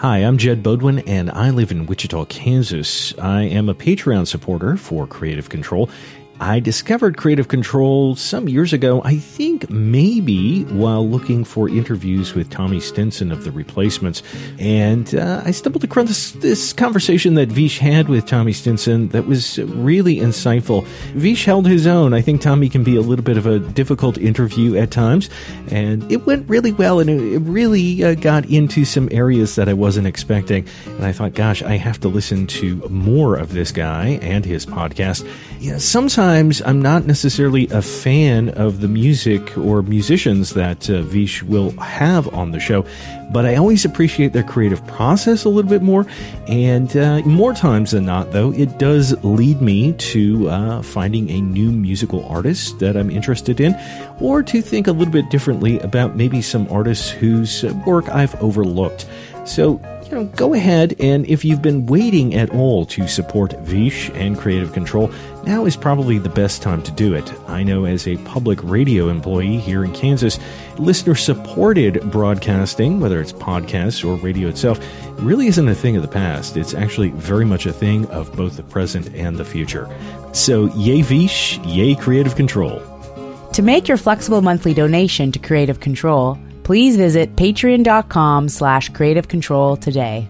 Hi, I'm Jed Bodwin, and I live in Wichita, Kansas. I am a Patreon supporter for Creative Control. I discovered Creative Control some years ago, I think maybe while looking for interviews with Tommy Stinson of The Replacements. And uh, I stumbled across this, conversation that Vish had with Tommy Stinson that was really insightful. Vish held his own. I think Tommy can be a little bit of a difficult interview at times. And it went really well, and it, it really uh, got into some areas that I wasn't expecting. And I thought, gosh, I have to listen to more of this guy and his podcast. Yeah, sometimes sometimes I'm not necessarily a fan of the music or musicians that uh, Vish will have on the show, but I always appreciate their creative process a little bit more. And uh, more times than not, though, it does lead me to uh, finding a new musical artist that I'm interested in, or to think a little bit differently about maybe some artists whose work I've overlooked. So, you know, go ahead and if you've been waiting at all to support Vish and Creative Control, now is probably the best time to do it. I know as a public radio employee here in Kansas, listener supported broadcasting, whether it's podcasts or radio itself, really isn't a thing of the past. It's actually very much a thing of both the present and the future. So, yay Vish, yay Creative Control. To make your flexible monthly donation to Creative Control, please visit patreon.com slash creative control today.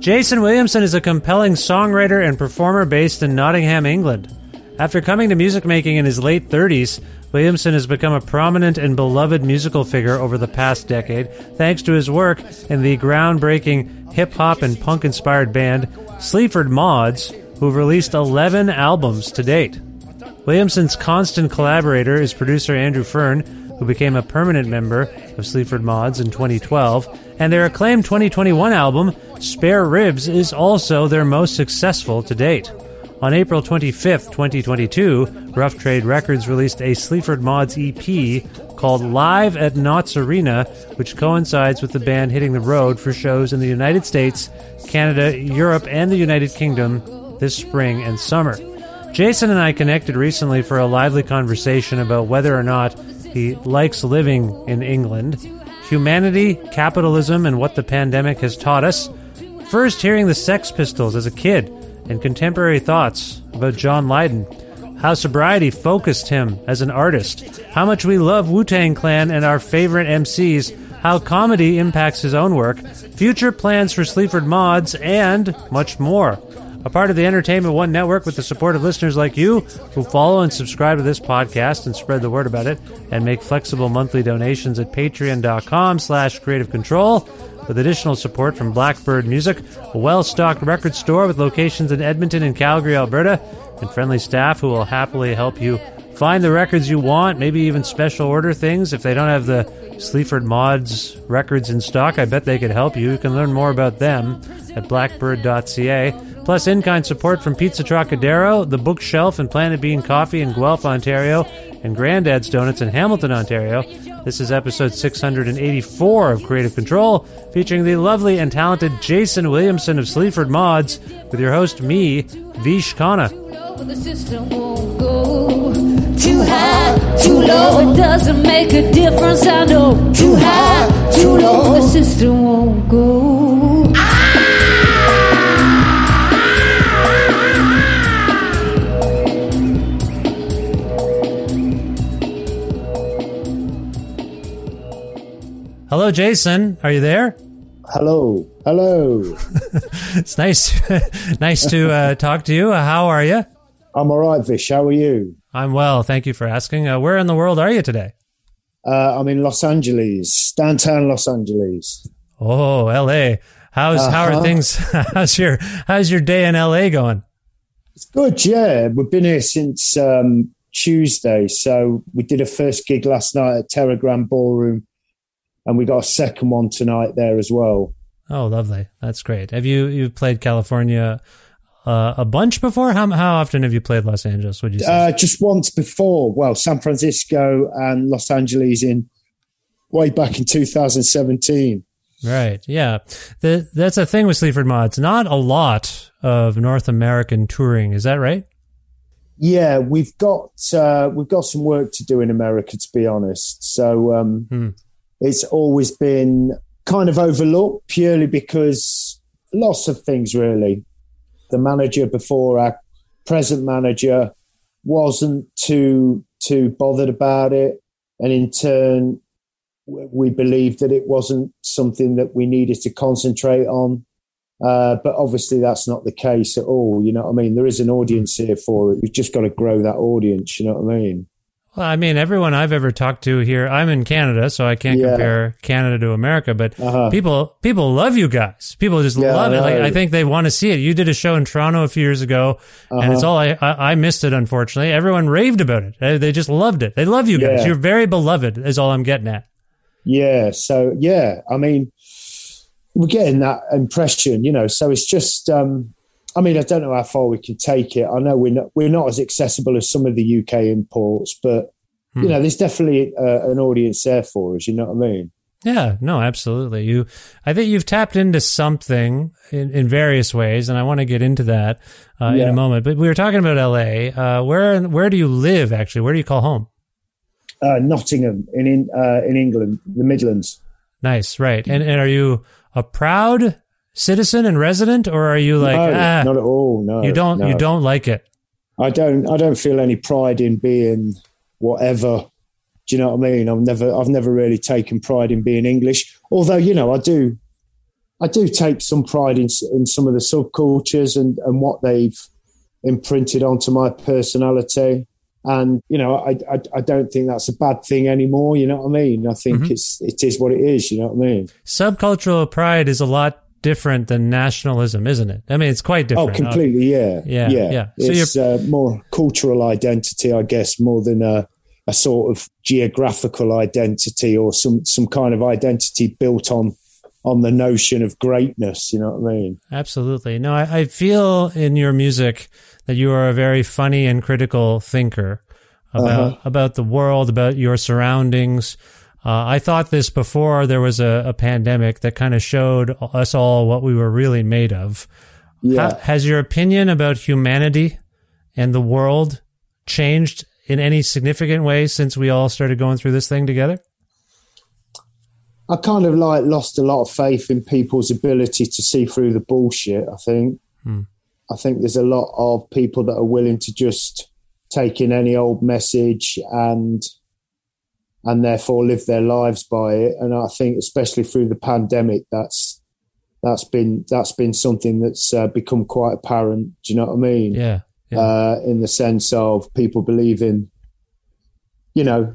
Jason Williamson is a compelling songwriter and performer based in Nottingham, England. After coming to music making in his late 30s, Williamson has become a prominent and beloved musical figure over the past decade thanks to his work in the groundbreaking hip hop and punk inspired band Sleaford Mods, who've released 11 albums to date. Williamson's constant collaborator is producer Andrew Fern, who became a permanent member of Sleaford Mods in 2012, and their acclaimed 2021 album, Spare Ribs, is also their most successful to date. On April 25, 2022, Rough Trade Records released a Sleaford Mods EP called Live at Knott's Arena, which coincides with the band hitting the road for shows in the United States, Canada, Europe, and the United Kingdom this spring and summer. Jason and I connected recently for a lively conversation about whether or not he likes living in England, humanity, capitalism, and what the pandemic has taught us. First, hearing the Sex Pistols as a kid and contemporary thoughts about John Lydon, how sobriety focused him as an artist, how much we love Wu Tang Clan and our favorite MCs, how comedy impacts his own work, future plans for Sleaford Mods, and much more. A part of the Entertainment One network with the support of listeners like you who follow and subscribe to this podcast and spread the word about it and make flexible monthly donations at patreon.com slash creative control with additional support from Blackbird Music, a well-stocked record store with locations in Edmonton and Calgary, Alberta, and friendly staff who will happily help you find the records you want, maybe even special order things. If they don't have the Sleaford Mods records in stock, I bet they could help you. You can learn more about them at blackbird.ca. Plus, in kind support from Pizza Trocadero, The Bookshelf, and Planet Bean Coffee in Guelph, Ontario, and Grandad's Donuts in Hamilton, Ontario. This is episode 684 of Creative Control, featuring the lovely and talented Jason Williamson of Sleaford Mods, with your host, me, Vish Khanna. Too high, too low. It doesn't make a difference. I know too high, too low. The system won't go. Ah! Hello, Jason. Are you there? Hello, hello. It's nice, nice to uh, talk to you. Uh, how are you? I'm all right, Vish. How are you? I'm well. Thank you for asking. Uh, where in the world are you today? Uh, I'm in Los Angeles, downtown Los Angeles. Oh, L.A. How's how are Uh-huh. things? How's your how's your day in L.A. going? It's good, yeah. We've been here since um, Tuesday, so we did a first gig last night at Teragram Ballroom, and we got a second one tonight there as well. Oh, lovely. That's great. Have you you played California uh, a bunch before? How how often have you played Los Angeles? Would you say? Uh, just once before, well, San Francisco and Los Angeles in way back in 2017. Right. Yeah. The, that's a thing with Sleaford Mods. Not a lot of North American touring. Is that right? Yeah, we've got uh, we've got some work to do in America, to be honest. So um, Hmm. It's always been kind of overlooked purely because lots of things really. The manager before our present manager wasn't too too bothered about it, and in turn, we believed that it wasn't something that we needed to concentrate on. Uh, but obviously, that's not the case at all. You know what I mean? There is an audience here for it. We've just got to grow that audience. You know what I mean? Well, I mean, everyone I've ever talked to here, I'm in Canada, so I can't Yeah. compare Canada to America, but Uh-huh. people people love you guys. People just Yeah, love it. Like. I think they want to see it. You did a show in Toronto a few years ago, and Uh-huh. it's all I, I I missed it. Unfortunately, everyone raved about it. They, they just loved it. They love you guys. Yeah. You're very beloved. Is all I'm getting at. Yeah. So yeah, I mean, we're getting that impression, you know. So it's just, um, I mean, I don't know how far we can take it. I know we're not we're not as accessible as some of the UK imports, but you know, there's definitely uh, an audience there for us. You know what I mean? Yeah, no, absolutely. You, I think you've tapped into something in, in various ways, and I want to get into that uh, in a moment. But we were talking about L.A. Uh, where where do you live? Actually, where do you call home? Uh, Nottingham in in, uh, in England, the Midlands. Nice, right? And and are you a proud citizen and resident, or are you like no, ah, not at all. No, you don't no. you don't like it? I don't. I don't feel any pride in being whatever. Do you know what I mean? I've never. I've never really taken pride in being English. Although you know, I do. I do take some pride in in some of the subcultures and and what they've imprinted onto my personality. And you know, I, I I don't think that's a bad thing anymore. You know what I mean? I think Mm-hmm. it's it is what it is. You know what I mean? Subcultural pride is a lot different than nationalism, isn't it? I mean, it's quite different. Oh, completely. Yeah, Yeah, yeah. yeah. So It's uh, more cultural identity, I guess, more than a, a sort of geographical identity or some some kind of identity built on on the notion of greatness. You know what I mean? Absolutely. No, I, I feel in your music that you are a very funny and critical thinker about about the world, about your surroundings. Uh, I thought this before there was a, a pandemic that kind of showed us all what we were really made of. Yeah. Ha- has your opinion about humanity and the world changed in any significant way since we all started going through this thing together? I kind of like lost a lot of faith in people's ability to see through the bullshit. I think. I think there's a lot of people that are willing to just take in any old message and and therefore live their lives by it. And I think, especially through the pandemic, that's that's been that's been something that's uh, become quite apparent. Do you know what I mean? Yeah. yeah. Uh, in the sense of people believing, you know,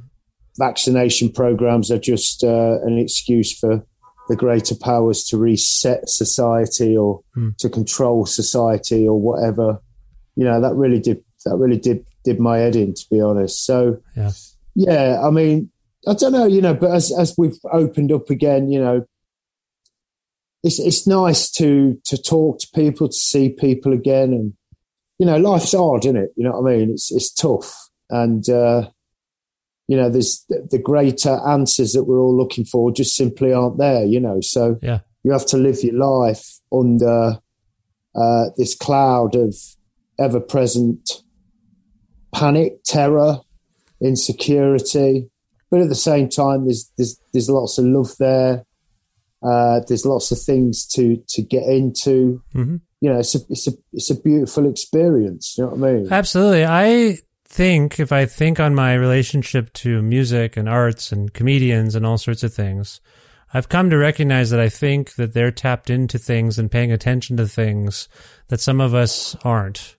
vaccination programs are just uh, an excuse for the greater powers to reset society or Hmm. to control society or whatever. You know, that really did that really did did my head in, to be honest. So Yeah. yeah, I mean, I don't know, you know, but as as we've opened up again, you know, it's it's nice to to talk to people, to see people again, and you know, life's hard, isn't it? You know what I mean? It's it's tough, and uh, you know, there's the, the greater answers that we're all looking for just simply aren't there. You know, so Yeah. you have to live your life under uh, this cloud of ever present panic, terror, insecurity. But at the same time, there's there's there's lots of love there. Uh, there's lots of things to to get into. Mhm. You know, it's a it's a it's a beautiful experience. You know what I mean? Absolutely. I think if I think on my relationship to music and arts and comedians and all sorts of things, I've come to recognize that I think that they're tapped into things and paying attention to things that some of us aren't.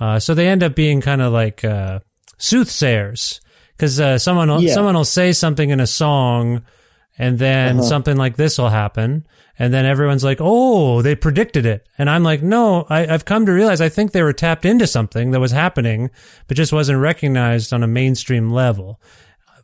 Uh, so they end up being kind of like uh, soothsayers because uh, someone will, Yeah. someone will say something in a song, and then something like this will happen, and then everyone's like, "Oh, they predicted it," and I'm like, "No, I, I've come to realize I think they were tapped into something that was happening, but just wasn't recognized on a mainstream level."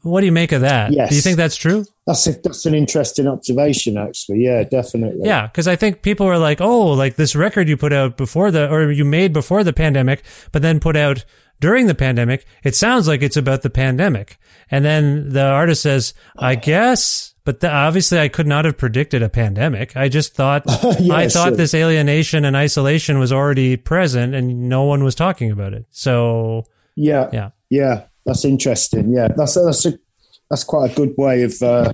What do you make of that? Yes. Do you think that's true? That's a, that's an interesting observation, actually. Yeah, definitely. Yeah, because I think people were like, "Oh, like this record you put out before the, or you made before the pandemic, but then put out during the pandemic. It sounds like it's about the pandemic." And then the artist says, "I guess." But the, obviously, I could not have predicted a pandemic. I just thought, Yeah, I thought sure. this alienation and isolation was already present, and no one was talking about it. So, Yeah, yeah, yeah, that's interesting. Yeah, that's that's a that's quite a good way of uh,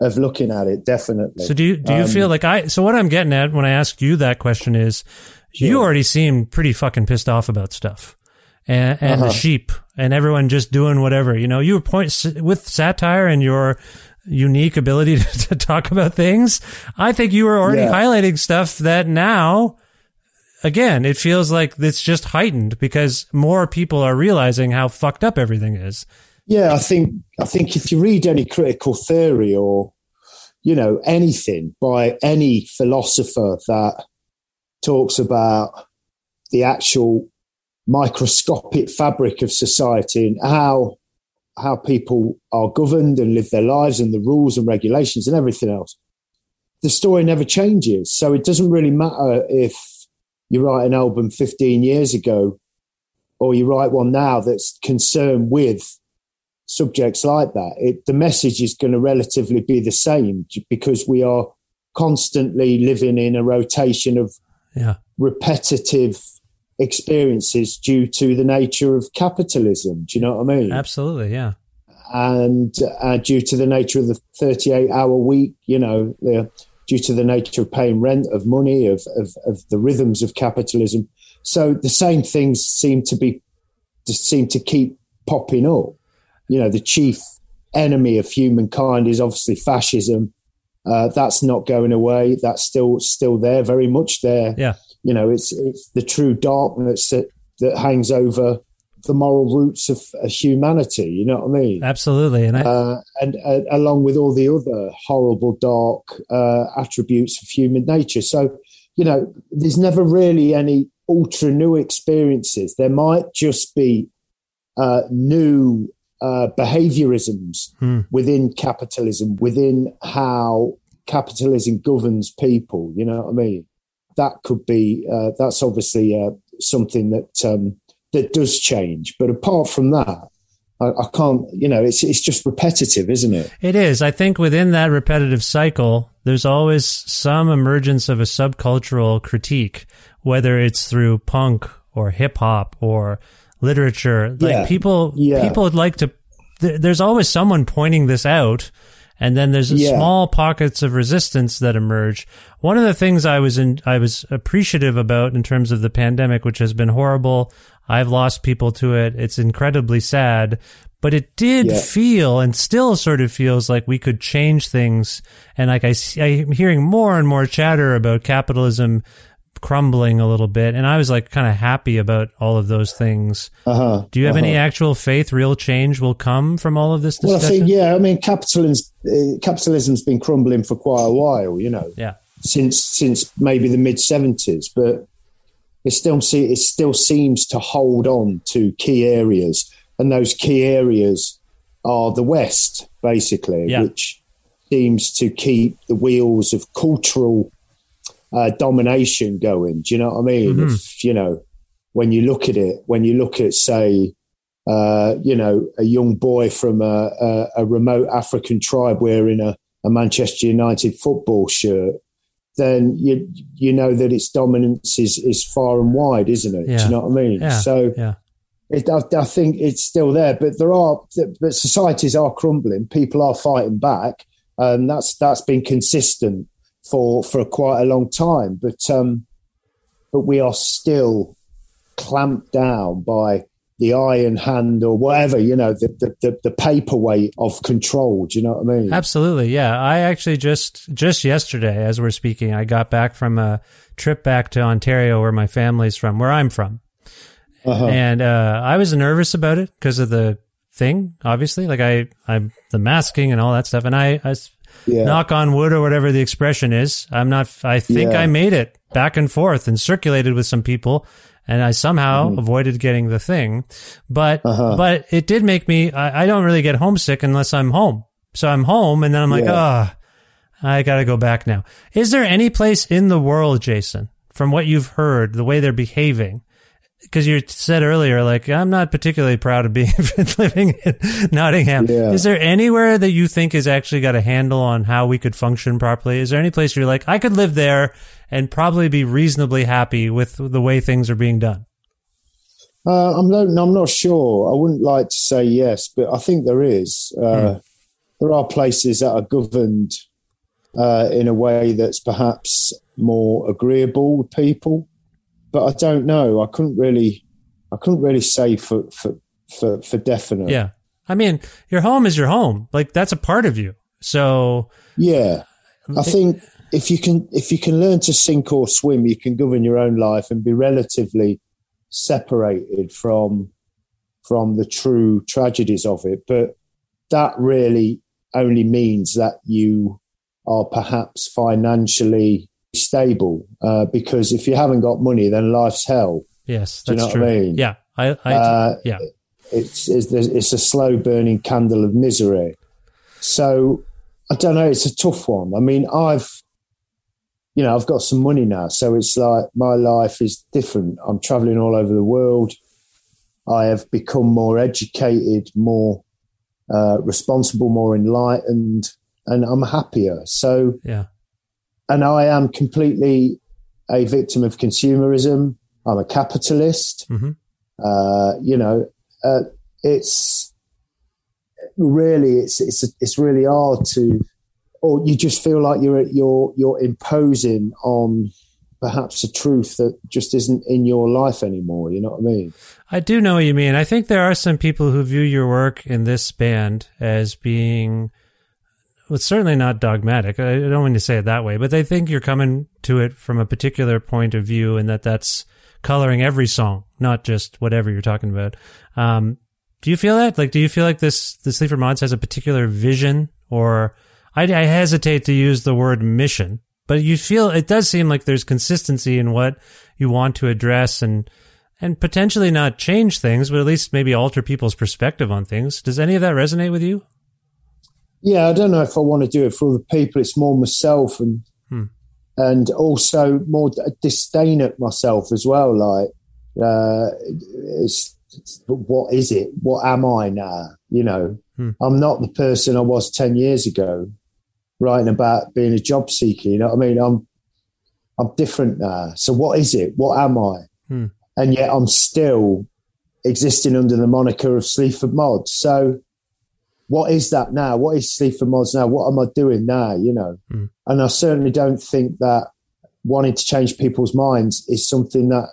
of looking at it. Definitely. So do you do you Um, feel like I? So what I'm getting at when I asked you that question is, you already seem pretty fucking pissed off about stuff, and and the Uh-huh. sheep and everyone just doing whatever. You know, you point with satire and your unique ability to, to talk about things. I think you were already Yeah. highlighting stuff that now. Again, it feels like it's just heightened because more people are realizing how fucked up everything is. Yeah, I think I think if you read any critical theory or you know anything by any philosopher that talks about the actual microscopic fabric of society and how how people are governed and live their lives and the rules and regulations and everything else, the story never changes. So it doesn't really matter if you write an album 15 years ago or you write one now that's concerned with subjects like that, it, the message is going to relatively be the same because we are constantly living in a rotation of Yeah. repetitive experiences due to the nature of capitalism. Do you know what I mean? Absolutely. Yeah. and uh, due to the nature of the 38 hour week, you know, the, due to the nature of paying rent, of money, of, of, of the rhythms of capitalism. So the same things seem to be, just seem to keep popping up. You know, the chief enemy of humankind is obviously fascism. Uh, that's not going away. That's still still there, very much there. Yeah. You know, it's it's the true darkness that, that hangs over the moral roots of humanity. You know what I mean? Absolutely. And I, uh, and uh, along with all the other horrible, dark uh, attributes of human nature. So, you know, there's never really any ultra new experiences. There might just be uh, new uh, behaviorisms Hmm. within capitalism, within how capitalism governs people. You know what I mean? That could be. Uh, that's obviously uh, something that um, that does change. But apart from that, I, I can't. You know, it's it's just repetitive, isn't it? It is. I think within that repetitive cycle, there's always some emergence of a subcultural critique, whether it's through punk or hip hop or literature. Like Yeah. people, Yeah. people would like to. There, there's always someone pointing this out, and then there's Yeah. small pockets of resistance that emerge. One of the things I was in, I was appreciative about in terms of the pandemic, which has been horrible. I've lost people to it. It's incredibly sad, but it did Yeah. feel and still sort of feels like we could change things. And like I, see- I'm hearing more and more chatter about capitalism crumbling a little bit. And I was like kind of happy about all of those things. Uh-huh. Do you have any uh-huh. actual faith, real change will come from all of this Well, I think yeah. I mean, capitalism's uh, capitalism's been crumbling for quite a while. You know, yeah. since since maybe the mid seventies, but it still see it still seems to hold on to key areas, and those key areas are the West, basically, Yeah. which seems to keep the wheels of cultural uh, domination going. Do you know what I mean? Mhm. If, you know, when you look at it, when you look at say. Uh, you know, a young boy from a, a, a remote African tribe wearing a, a Manchester United football shirt, then you you know that its dominance is is far and wide, isn't it? Do you know what I mean? Yeah. So Yeah. it, I, I think it's still there, but there are but societies are crumbling. People are fighting back, and that's that's been consistent for for quite a long time. But um, but we are still clamped down by the iron hand or whatever you know the the, the, the paperweight of control. Do you know what I mean? Absolutely, yeah. I actually just just yesterday, as we're speaking, I got back from a trip back to Ontario, where my family's from, where I'm from, Uh-huh. and uh, I was nervous about it because of the thing. Obviously, like I, I'm the masking and all that stuff, and I, I Yeah. knock on wood or whatever the expression is. I'm not. I think Yeah. I made it back and forth and circulated with some people. And I somehow Mm-hmm. avoided getting the thing, but Uh-huh. but it did make me. I, I don't really get homesick unless I'm home. So I'm home, and then I'm like, Yeah. ah, I got to go back now. Is there any place in the world, Jason, from what you've heard, the way they're behaving? Because you said earlier, like, I'm not particularly proud of being living in Nottingham. Yeah. Is there anywhere that you think has actually got a handle on how we could function properly? Is there any place you're like, I could live there and probably be reasonably happy with the way things are being done? Uh, I'm not, I'm not sure. I wouldn't like to say yes, but I think there is. Uh, There are places that are governed uh, in a way that's perhaps more agreeable with people, but I don't know. I couldn't really, I couldn't really say for for for, for definite. Yeah. I mean, your home is your home. Like, that's a part of you. So, Yeah, I think if you can if you can learn to sink or swim, you can govern your own life and be relatively separated from from the true tragedies of it. But that really only means that you are perhaps financially stable. Uh, because if you haven't got money, then life's hell. yes, Do you that's know what true. I mean? Yeah. I, I Uh, yeah. it's it's, it's a slow burning candle of misery. So I don't know. It's a tough one. I mean, I've you know I've got some money now, so it's like my life is different. I'm traveling all over the world. I have become more educated, more uh, responsible, more enlightened, and I'm happier. So Yeah. And I am completely a victim of consumerism. I'm a capitalist. Mhm. Uh, you know, uh, it's really it's it's it's really hard to, or you just feel like you're you're you're imposing on perhaps a truth that just isn't in your life anymore. You know what I mean? I do know what you mean. I think there are some people who view your work in this band as being, well, certainly not dogmatic. I don't mean to say it that way, but they think you're coming to it from a particular point of view and that that's coloring every song, not just whatever you're talking about. Um, do you feel that? Like, do you feel like this, the Sleaford Mods has a particular vision or I, I hesitate to use the word mission, but you feel it does seem like there's consistency in what you want to address and, and potentially not change things, but at least maybe alter people's perspective on things. Does any of that resonate with you? Yeah, I don't know if I want to do it for other people. It's more myself and Hmm. and also more disdain at myself as well. Like, uh, it's, it's- what is it? What am I now? You know, Hmm. I'm not the person I was ten years ago, writing about being a job seeker. You know what I mean? I'm I'm different now. So what is it? What am I? Hmm. And yet I'm still existing under the moniker of Sleaford Mods. So what is that now? What is Sleaford Mods now? What am I doing now? You know, Mm. and I certainly don't think that wanting to change people's minds is something that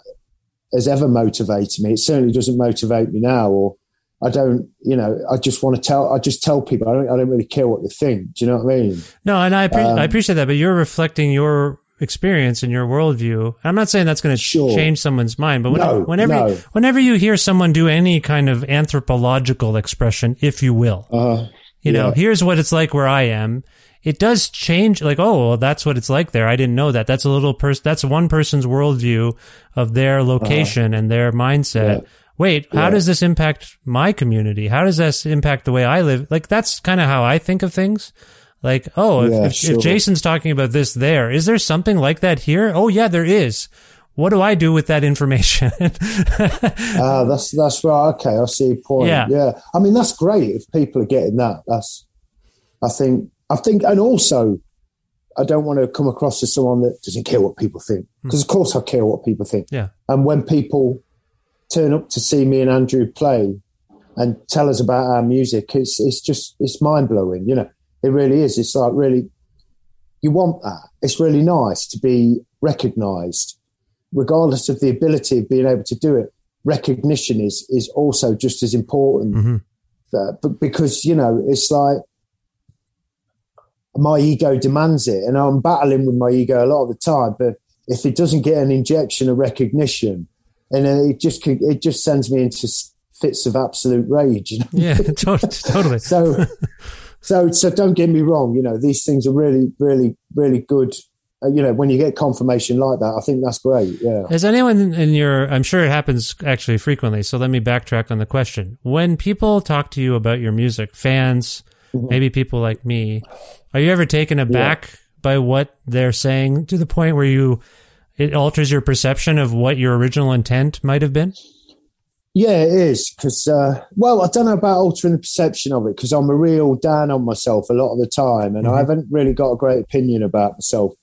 has ever motivated me. It certainly doesn't motivate me now. Or I don't, you know, I just want to tell. I just tell people. I don't. I don't really care what they think. Do you know what I mean? No, and I, Um, I appreciate that, but you're reflecting your experience and your worldview. I'm not saying that's going to Sure. change someone's mind, but when, No, whenever no. whenever you hear someone do any kind of anthropological expression, if you will, Uh, you know, here's what it's like where I am. It does change, like, oh, well, that's what it's like there. I didn't know that. That's a little person. That's one person's worldview of their location and their mindset. Uh-huh. Yeah. Wait, how does this impact my community? How does this impact the way I live? Like, that's kind of how I think of things. Like, oh, if, Yeah, if, sure. if Jason's talking about this there, is there something like that here? Oh, yeah, there is. What do I do with that information? Ah, that's that's right. Okay, I see your point. Yeah. Yeah. I mean, that's great if people are getting that. That's, I think, I think, and also, I don't want to come across as someone that doesn't care what people think, because of course I care what people think. yeah. And when people turn up to see me and Andrew play and tell us about our music, it's it's just it's mind blowing. You know, it really is. It's like really, you want that. It's really nice to be recognised, regardless of the ability of being able to do it. Recognition is is also just as important. Mhm. That, but because you know, it's like my ego demands it, and I'm battling with my ego a lot of the time. But if it doesn't get an injection of recognition, and then it just it just sends me into fits of absolute rage. You know? Yeah, totally. So, so, so don't get me wrong. You know, these things are really, really, really good. Uh, you know, when you get confirmation like that, I think that's great. Yeah. Has anyone in your, I'm sure it happens actually frequently. So let me backtrack on the question. When people talk to you about your music, fans, Mm-hmm. maybe people like me, are you ever taken aback by what they're saying to the point where you, it alters your perception of what your original intent might have been? Yeah, it is because uh, well, I don't know about altering the perception of it because I'm a real down on myself a lot of the time, and I haven't really got a great opinion about myself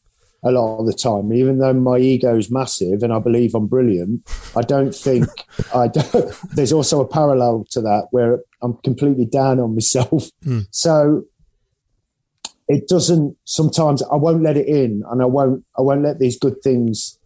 a lot of the time. Even though my ego is massive and I believe I'm brilliant, I don't think I. Don't, there's also a parallel to that where I'm completely down on myself. So it doesn't. Sometimes I won't let it in, and I won't. I won't let these good things.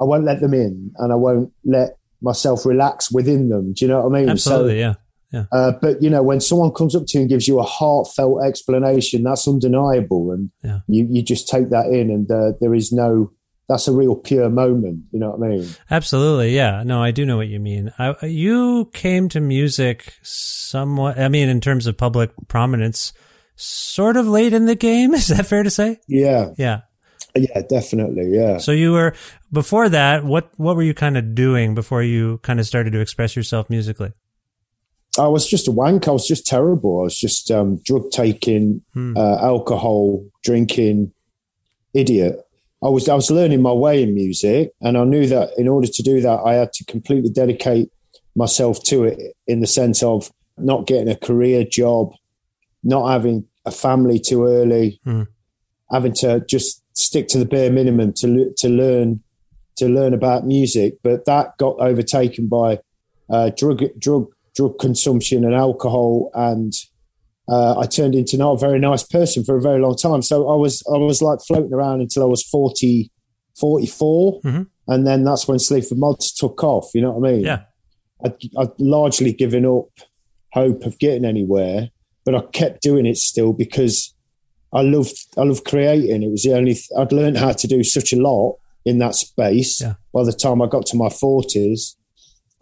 I won't let them in, and I won't let myself relax within them. Do you know what I mean? Absolutely. So, yeah. Yeah. uh, but you know, when someone comes up to you and gives you a heartfelt explanation, that's undeniable, and Yeah. you you just take that in, and uh, there is no. That's a real pure moment. You know what I mean? Absolutely. Yeah. No, I do know what you mean. I, you came to music somewhat, I mean, in terms of public prominence, sort of late in the game. Is that fair to say? Yeah, Yeah. Yeah, definitely. Yeah. So you were before that. What what were you kind of doing before you kind of started to express yourself musically? I was just a wank. I was just terrible. I was just um, drug taking, Hmm. uh, alcohol drinking, idiot. I was I was learning my way in music, and I knew that in order to do that, I had to completely dedicate myself to it. In the sense of not getting a career job, not having a family too early, Hmm. having to just stick to the bare minimum to to learn to learn about music. But that got overtaken by uh, drug drug drug consumption and alcohol, and uh, I turned into not a very nice person for a very long time. So I was I was like floating around until I was 40, 44. Mhm. and then that's when Sleaford Mods took off. You know what I mean? Yeah. I'd, I'd largely given up hope of getting anywhere, but I kept doing it still because I loved I loved creating. It was the only th- I'd learned how to do such a lot in that space. Yeah. By the time I got to my forties,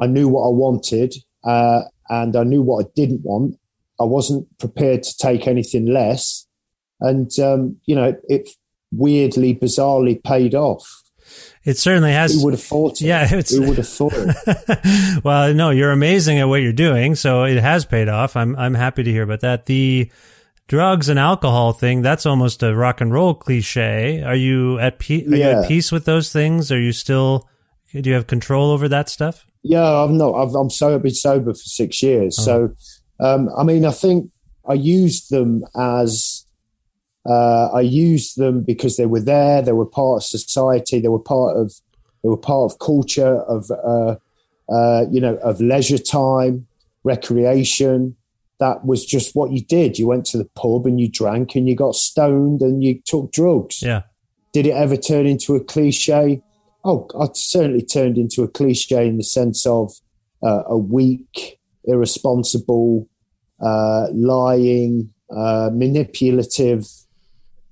I knew what I wanted uh, and I knew what I didn't want. I wasn't prepared to take anything less, and um, you know it weirdly, bizarrely paid off. It certainly has. Who would have thought it? Yeah, it's- Who would have thought it? well, no, you're amazing at what you're doing, so it has paid off. I'm I'm happy to hear about that. The drugs and alcohol thing, that's almost a rock and roll cliche. Are you at pe- are you at peace with those things? Are you still do you have control over that stuff? Yeah, I'm not. I've, I'm so I've been sober for six years. So, um, I mean, I think I used them as uh, I used them because they were there. They were part of society. They were part of they were part of culture of uh, uh, you know of leisure time, recreation. That was just what you did. You went to the pub and you drank and you got stoned and you took drugs Yeah. did it ever turn into a cliche? oh, I certainly turned into a cliche in the sense of uh, a weak, irresponsible, uh, lying, uh, manipulative,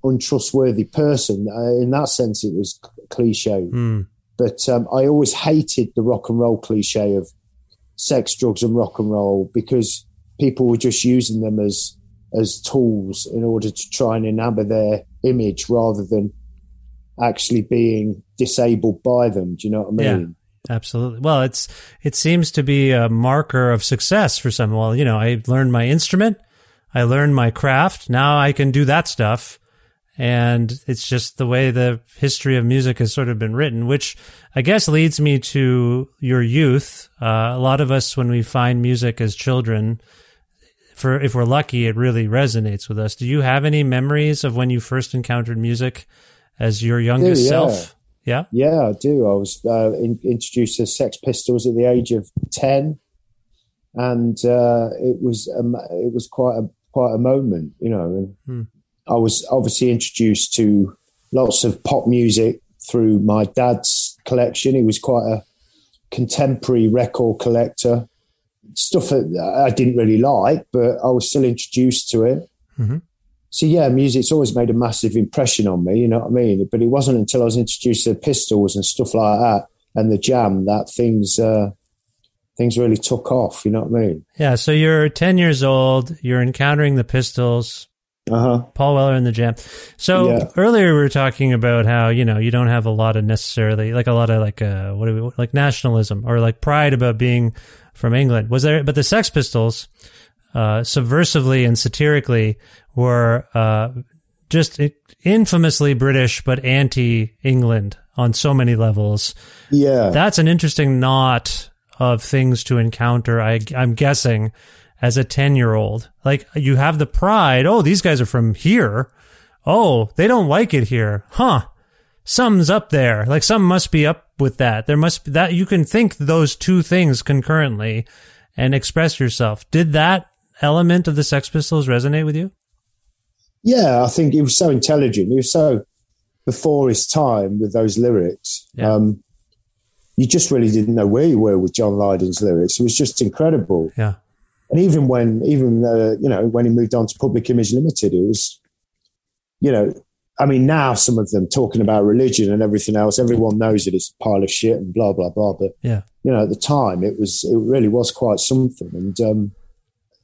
untrustworthy person. Uh, in that sense, it was cliche. Mm. But um, I always hated the rock and roll cliche of sex, drugs, and rock and roll because people were just using them as as tools in order to try and enamor their image rather than actually being disabled by them. Do you know what I mean? Yeah, absolutely. Well, it's it seems to be a marker of success for some. Well, you know, I learned my instrument, I learned my craft. Now I can do that stuff. And it's just the way the history of music has sort of been written, which I guess leads me to your youth. Uh, a lot of us, when we find music as children, for if we're lucky, it really resonates with us. Do you have any memories of when you first encountered music as your youngest yeah. self? Yeah, Yeah, I do. I was uh, in, introduced to Sex Pistols at the age of ten, and uh, it was um, it was quite a quite a moment, you know. And Hmm. I was obviously introduced to lots of pop music through my dad's collection. He was quite a contemporary record collector. Stuff that I didn't really like, but I was still introduced to it. Mhm. So yeah, music's always made a massive impression on me. You know what I mean? But it wasn't until I was introduced to the Pistols and stuff like that and the Jam that things uh, things really took off. You know what I mean? yeah. So you're 10 years old. You're encountering the Pistols. Uh huh. Paul Weller in the Jam. So Yeah. earlier we were talking about how you know you don't have a lot of necessarily like a lot of like uh what do we like nationalism or like pride about being from England. Was there? But the Sex Pistols, uh, subversively and satirically, were uh just infamously British but anti-England on so many levels. Yeah. That's an interesting knot of things to encounter. I, I'm guessing as a 10 year old, like you have the pride. Oh, these guys are from here. Oh, they don't like it here. Huh. Something's up there. Like something must be up with that. There must be that you can think those two things concurrently and express yourself. Did that element of the Sex Pistols resonate with you? Yeah, I think he was so intelligent. He was so before his time with those lyrics. Yeah. Um, you just really didn't know where you were with John Lydon's lyrics. It was just incredible. Yeah. And even when, even uh, you know, when he moved on to Public Image Limited, it was, you know, I mean, now some of them talking about religion and everything else, everyone knows that it's a pile of shit and blah blah blah. But Yeah. you know, at the time, it was, it really was quite something. And um,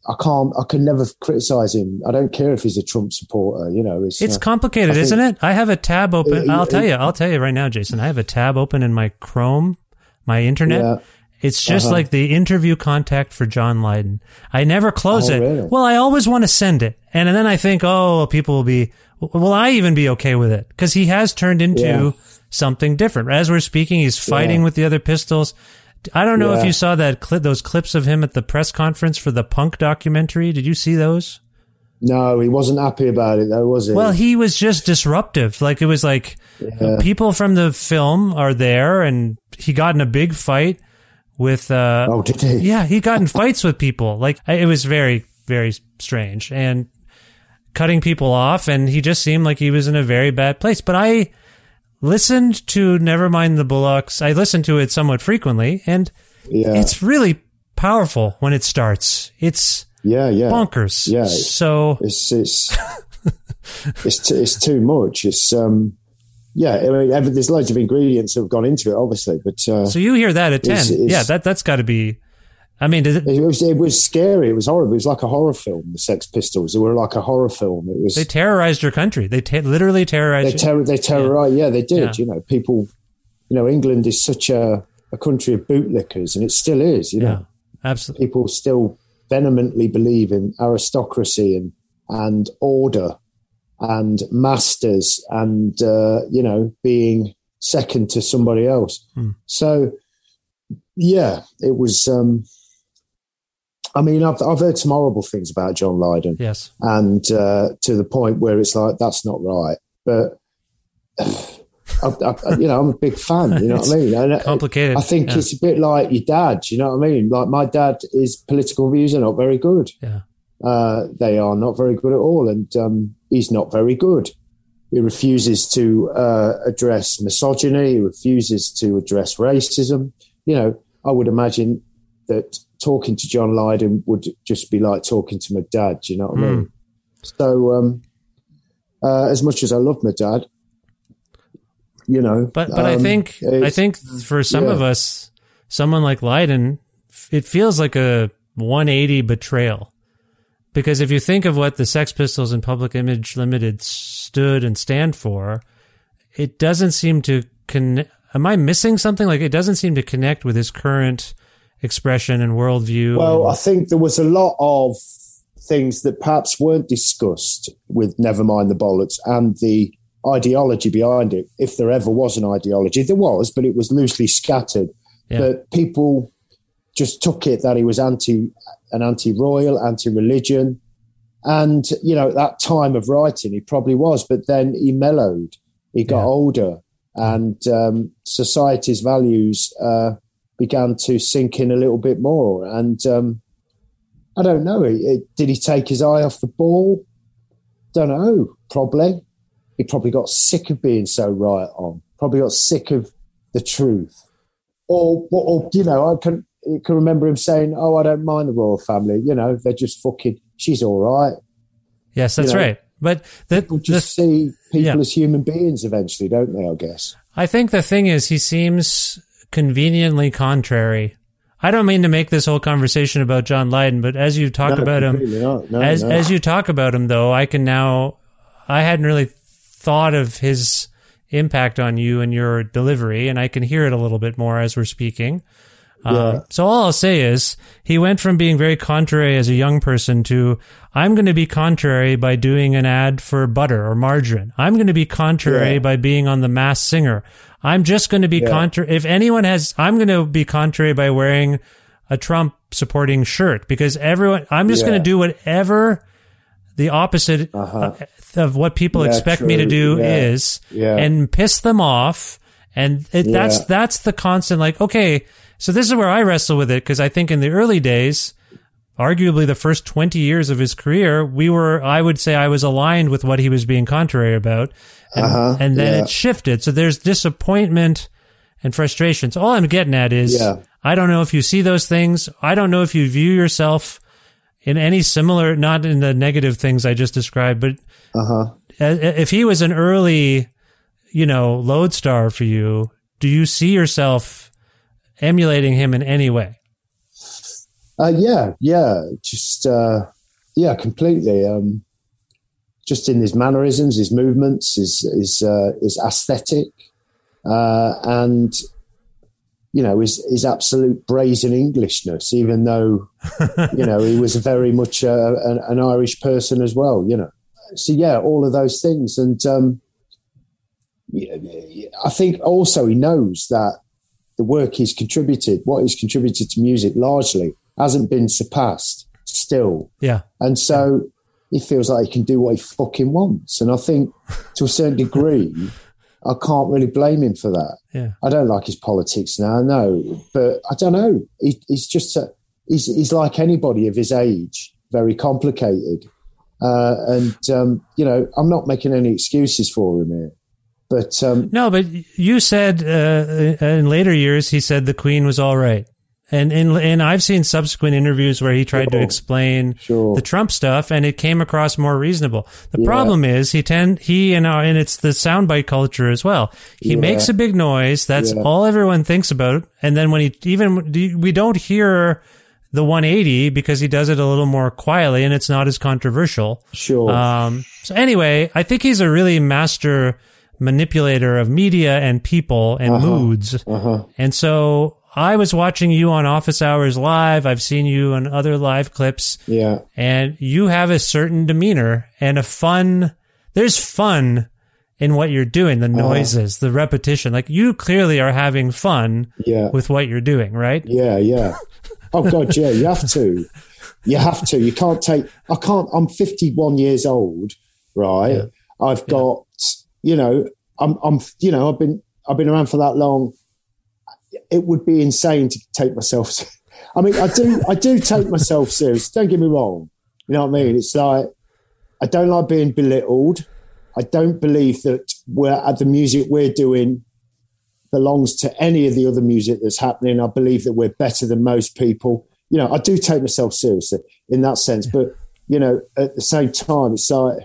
I can't, I can never criticize him. I don't care if he's a Trump supporter. You know, it's, It's uh, complicated, think- isn't it? I have a tab open. Uh, I'll uh, tell you. I'll tell you right now, Jason. I have a tab open in my Chrome, my internet. Yeah. It's just Uh-huh. like the interview contact for John Lydon. I never close Oh, it. really? Well, I always want to send it, and then I think, oh, people will be. Will I even be okay with it? Because he has turned into Yeah. something different. As we're speaking, he's fighting Yeah. with the other pistols. I don't know if you saw that clip, those clips of him at the press conference for the Punk documentary. Did you see those? No, he wasn't happy about it, though, was he? Well, he was just disruptive. Like it was like Yeah. people from the film are there, and he got in a big fight with. Uh, oh, did he? yeah, he got in fights with people. Like it was very, very strange and cutting people off, and he just seemed like he was in a very bad place. But I listened to Nevermind the Bollocks. I listened to it somewhat frequently, and Yeah. it's really powerful when it starts. It's yeah, yeah. bonkers. Yeah. So It's it's it's too, it's too much. It's um, yeah. I mean, there's loads of ingredients that have gone into it, obviously, but uh, So you hear that at ten? It's- it's- yeah, that that's got to be. I mean, it, it was it was scary. It was horrible. It was like a horror film. The Sex Pistols. They were like a horror film. It was they terrorized your country. They ta literally they terrorized. they terrorized. Yeah. they did. Yeah. You know, people. You know, England is such a a country of bootlickers, and it still is. You know, yeah, absolutely. people still vehemently believe in aristocracy and and order and masters and uh, you know being second to somebody else. Hmm. So yeah, it was. Um, I mean, I've I've heard some horrible things about John Lydon, Yes. and uh, to the point where it's like that's not right, but. I, I, you know, I'm a big fan. You know what I mean? And I- Complicated. I think yeah. it's a bit like your dad. You know what I mean? Like my dad, his political views are not very good. Yeah. Uh, they are not very good at all, and um, he's not very good. he refuses to uh, address misogyny. He refuses to address racism. You know, I would imagine that talking to John Lydon would just be like talking to my dad. Do you know what I mean? So, um, uh, as much as I love my dad, you know, But but I um, think I think for some yeah. of us, someone like Lydon, it feels like a 180 betrayal. Because if you think of what the Sex Pistols and Public Image Limited stood and stand for, it doesn't seem to con. Am I missing something? Like it doesn't seem to connect with his current expression and worldview. Well, I think there was a lot of things that perhaps weren't discussed with Nevermind the Bollocks and the ideology behind it. If there ever was an ideology, there was, but it was loosely scattered. Yeah. But people just took it that he was anti, an anti-royal, anti-religion, and you know at that time of writing, he probably was. But then he mellowed, he got Yeah. older, and um, society's values uh, began to sink in a little bit more. And um, I don't know. It, it- did he take his eye off the ball? Don't know. Probably. He probably got sick of being so right on. Probably got sick of the truth. Or, or, or you know, I can, can remember him saying, "Oh, I don't mind the royal family. You know, they're just fucking. She's all right." yes, that's you know, right. But the, People the just see people yeah. as human beings eventually, don't they? I guess. I think the thing is, he seems conveniently contrary. I don't mean to make this whole conversation about John Lydon, but as you talk No, about him. No, as no. as you talk about him, though, I can now. I hadn't really thought of his impact on you and your delivery, and I can hear it a little bit more as we're speaking. Um, so all I'll say is he went from being very contrary as a young person to I'm going to be contrary by doing an ad for butter or margarine. I'm going to be contrary Yeah. by being on the Masked Singer. I'm just going to be Yeah. contrary. If anyone has, I'm going to be contrary by wearing a Trump supporting shirt because everyone. I'm just Yeah. going to do whatever the opposite uh, of what people expect me to do is and piss them off and it, that's Yeah. that's the constant like okay so this is where i wrestle with it because i think in the early days arguably the first 20 years of his career we were i would say i was aligned with what he was being contrary about and, Uh-huh, and then yeah. it shifted so there's disappointment and frustration so all i'm getting at is Yeah. i don't know if you see those things i don't know if you view yourself in any similar not in the negative things i just described but Uh-huh. uh, if he was an early, you know, lodestar for you, do you see yourself emulating him in any way? Uh, yeah, yeah, just uh, yeah, completely. Um, just in his mannerisms, his movements, his his uh, his aesthetic, uh, and you know his his absolute brazen Englishness. Even though you know he was very much uh, an, an Irish person as well. You know, so yeah, all of those things, and um, I think also he knows that the work he's contributed, what he's contributed to music largely, hasn't been surpassed still. Yeah. And so he feels like he can do what he fucking wants. And I think to a certain degree, I can't really blame him for that. Yeah. I don't like his politics now, no, but I don't know. He, he's just, a, he's, he's like anybody of his age, very complicated. Uh, and, um, you know, I'm not making any excuses for him here. But um, No, but you said uh, in later years he said the Queen was all right, and and and I've seen subsequent interviews where he tried to explain Sure. the Trump stuff, and it came across more reasonable. The Yeah. problem is he tend he and our, and it's the soundbite culture as well. He Yeah. makes a big noise. That's Yeah. all everyone thinks about, and then when he even we don't hear the 180 because he does it a little more quietly and it's not as controversial. sure. Um, so anyway, I think he's a really master manipulator of media and people and uh-huh. moods. Uh-huh. And so I was watching you on Office Hours Live. I've seen you on other live clips yeah. and you have a certain demeanor and a fun, there's fun in what you're doing, the uh-huh. noises, the repetition. Like you clearly are having fun Yeah. with what you're doing, right? Yeah, yeah. Oh God, yeah. You have to. You have to. You can't take. I can't. I'm 51 years old, right? I've got. You know, I'm. I'm. You know, I've been. I've been around for that long. It would be insane to take myself. I mean, I do. I do take myself serious. Don't get me wrong. You know what I mean? It's like I don't like being belittled. I don't believe that we're at the music we're doing belongs to any of the other music that's happening. I believe that we're better than most people. You know, I do take myself seriously in that sense, but you know, at the same time, it's like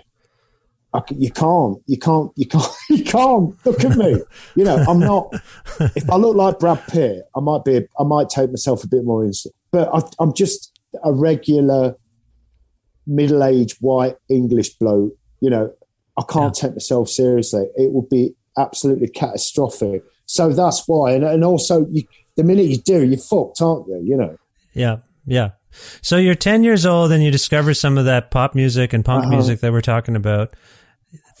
I, you can't, you can't, you can't, you can't look at me. You know, I'm not. If I look like Brad Pitt, I might be. I might take myself a bit more but I, I'm just a regular middle-aged white English bloke. You know, I can't take myself seriously. It would be absolutely catastrophic. So that's why, and, and also, you, the minute you do, you're fucked, aren't you? You know. Yeah, yeah. So you're 10 years old and you discover some of that pop music and punk Uh-huh. music that we're talking about.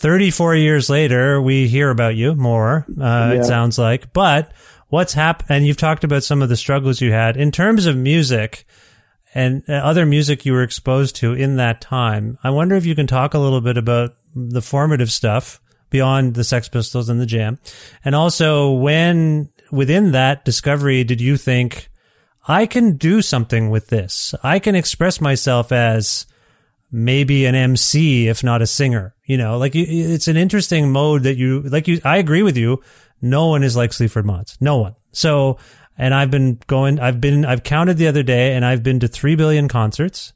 34 years later, we hear about you more, uh, Yeah. it sounds like. But what's happened, and you've talked about some of the struggles you had in terms of music and uh, other music you were exposed to in that time. I wonder if you can talk a little bit about the formative stuff beyond the Sex Pistols and the Jam. And also, when within that discovery did you think, I can do something with this? I can express myself as maybe an MC, if not a singer. You know, like it's an interesting mode that you, like you, I agree with you. No one is like Sleaford Mods. No one. So, and I've been going, I've been, I've counted the other day and I've been to 3 billion concerts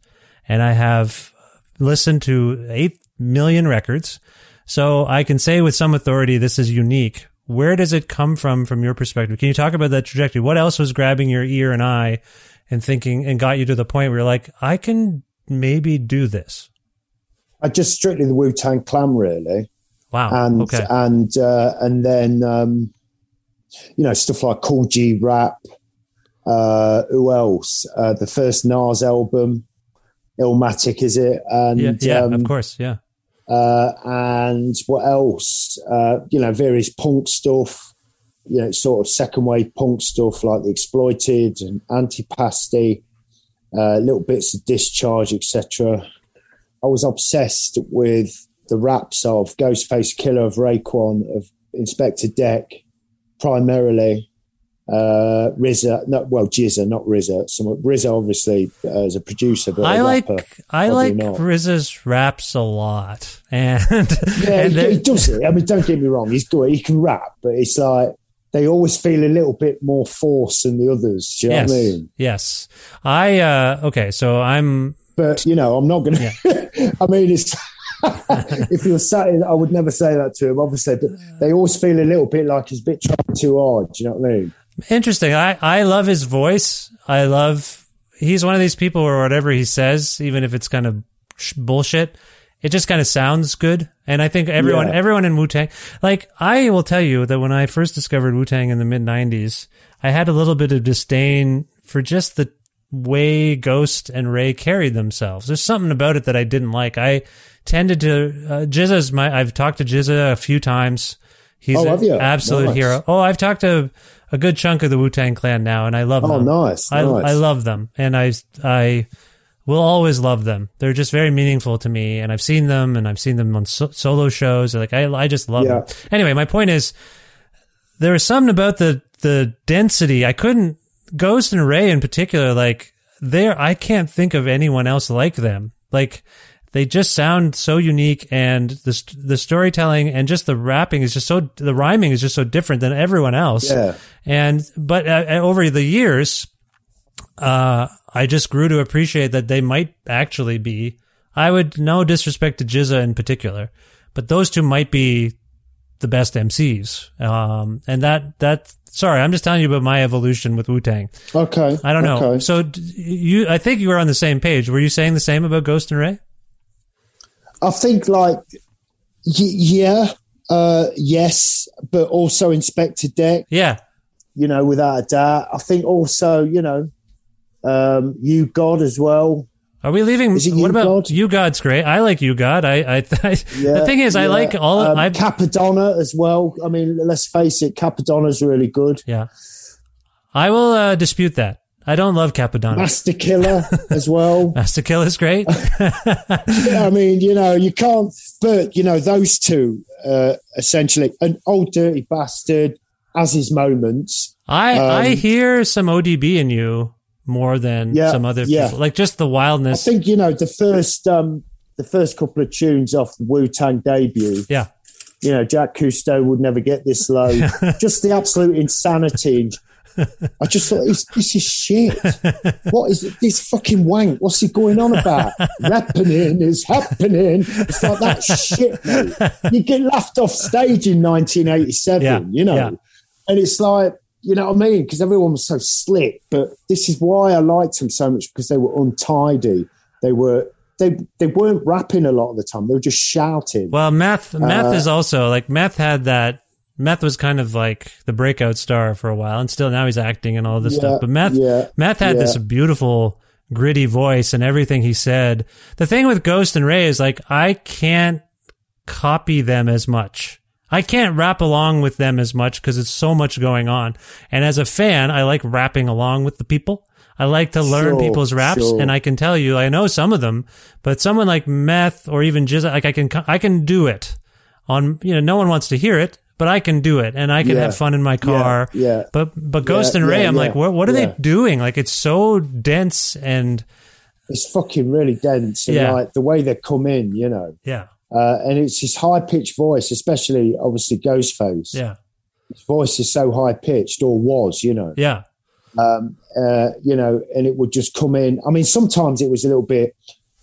and I have listened to 8 million records. So I can say with some authority, this is unique. Where does it come from, from your perspective? Can you talk about that trajectory? What else was grabbing your ear and eye and thinking and got you to the point where you're like, I can maybe do this? I just strictly the Wu Tang Clan, really. Wow. and okay. and uh, and then um, you know stuff like Kool G Rap. Uh, who else? Uh, the first Nas album, Illmatic, is it? And yeah, yeah um, of course. Yeah. uh, and what else? Uh, you know, various punk stuff. You know, sort of second wave punk stuff like the Exploited and Anti-Pasti, uh, little bits of Discharge, etc. I was obsessed with the raps of Ghostface Killah, of Raekwon, of Inspectah Deck, primarily. Uh, RZA, no, well, GZA, not RZA. Some RZA, obviously, uh, as a producer, but I a like rapper, I like not. RZA's raps a lot, and Yeah, and he, then- he does it. I mean, don't get me wrong, he's good. He can rap, but it's like they always feel a little bit more force than the others. Do you yes, know what I mean? yes. I uh okay, so I'm But you know, I'm not going to. I mean, it's if you're sat, in, I would never say that to him, obviously. But they always feel a little bit like he's a bit trying too hard. Do you know what I mean? interesting. I I love his voice. I love he's one of these people where whatever he says, even if it's kind of bullshit, it just kind of sounds good. And I think everyone Yeah. everyone in Wu Tang, like I will tell you that when I first discovered Wu Tang in the mid '90s, I had a little bit of disdain for just the way Ghost and Ray carried themselves. There's something about it that I didn't like. I tended to uh, GZA's my. I've talked to GZA a few times. He's Oh, an absolute Nice. hero. Oh, I've talked to a good chunk of the Wu Tang Clan now, and I love Oh, them. nice, I nice. I love them, and I I will always love them. They're just very meaningful to me, and I've seen them, and I've seen them on so- solo shows. Like I I just love Yeah. them. Anyway, my point is there was something about the the density. I couldn't Ghost and Ray in particular. Like there, I can't think of anyone else like them. Like they just sound so unique, and the st- the storytelling and just the rapping is just so the rhyming is just so different than everyone else. Yeah. And but uh, over the years, uh, I just grew to appreciate that they might actually be. I would no disrespect to GZA in particular, but those two might be the best MCs. Um, and that that sorry, I'm just telling you about my evolution with Wu Tang. Okay. I don't know. Okay. So you, I think you were on the same page. Were you saying the same about Ghost and Ray? I think like y- yeah, uh, yes, but also Inspectah Deck. Yeah. You know, without a doubt. I think also you know, um, U-God as well. Are we leaving? What You about God? you? God's great. I like you, God. I, I, the thing is, I like all. um, I Cappadonna as well. I mean, let's face it, Cappadonna's really good. yeah. I will uh, dispute that. I don't love Cappadonna. Masta Killa as well. Master Kill is great. I mean, you know, you can't. But you know, those two uh, essentially, an Ol' Dirty Bastard has his moments. I I Um, hear some ODB in you more than Yeah, some other yeah. people. Like just the wildness. I think you know the first um, the first couple of tunes off the Wu Tang debut. Yeah. You know, Jacques Cousteau would never get this low. just the absolute insanity. I just thought, this, this is shit. What is it? this fucking wank? What's he going on about? Rappening is happening. It's like that shit, mate. You get laughed off stage in 1987, Yeah, you know? yeah. And it's like, you know what I mean? Because everyone was so slick. But this is why I liked them so much because they were untidy. They were they they weren't rapping a lot of the time. They were just shouting. Well, meth meth Uh, is also like meth had that. Meth was kind of like the breakout star for a while, and still now he's acting and all this Yeah, stuff. But meth, yeah, meth had this beautiful, gritty voice and everything he said. The thing with Ghost and Ray is like I can't copy them as much. I can't rap along with them as much because it's so much going on. And as a fan, I like rapping along with the people. I like to learn Sure, people's raps, sure. and I can tell you, I know some of them, but someone like Meth or even GZA, like I can, I can do it. On you know, no one wants to hear it, but I can do it, and I can Yeah. have fun in my car. yeah. But but Ghost Yeah, and Ray, yeah, I'm yeah, like, what what are yeah. they doing? Like it's so dense and It's fucking really dense. And Yeah. like the way they come in, you know. yeah, Uh, and it's his high pitched voice, especially obviously Ghostface. yeah, His voice is so high pitched, or was, you know. yeah, Um, uh, you know, and it would just come in. I mean, sometimes it was a little bit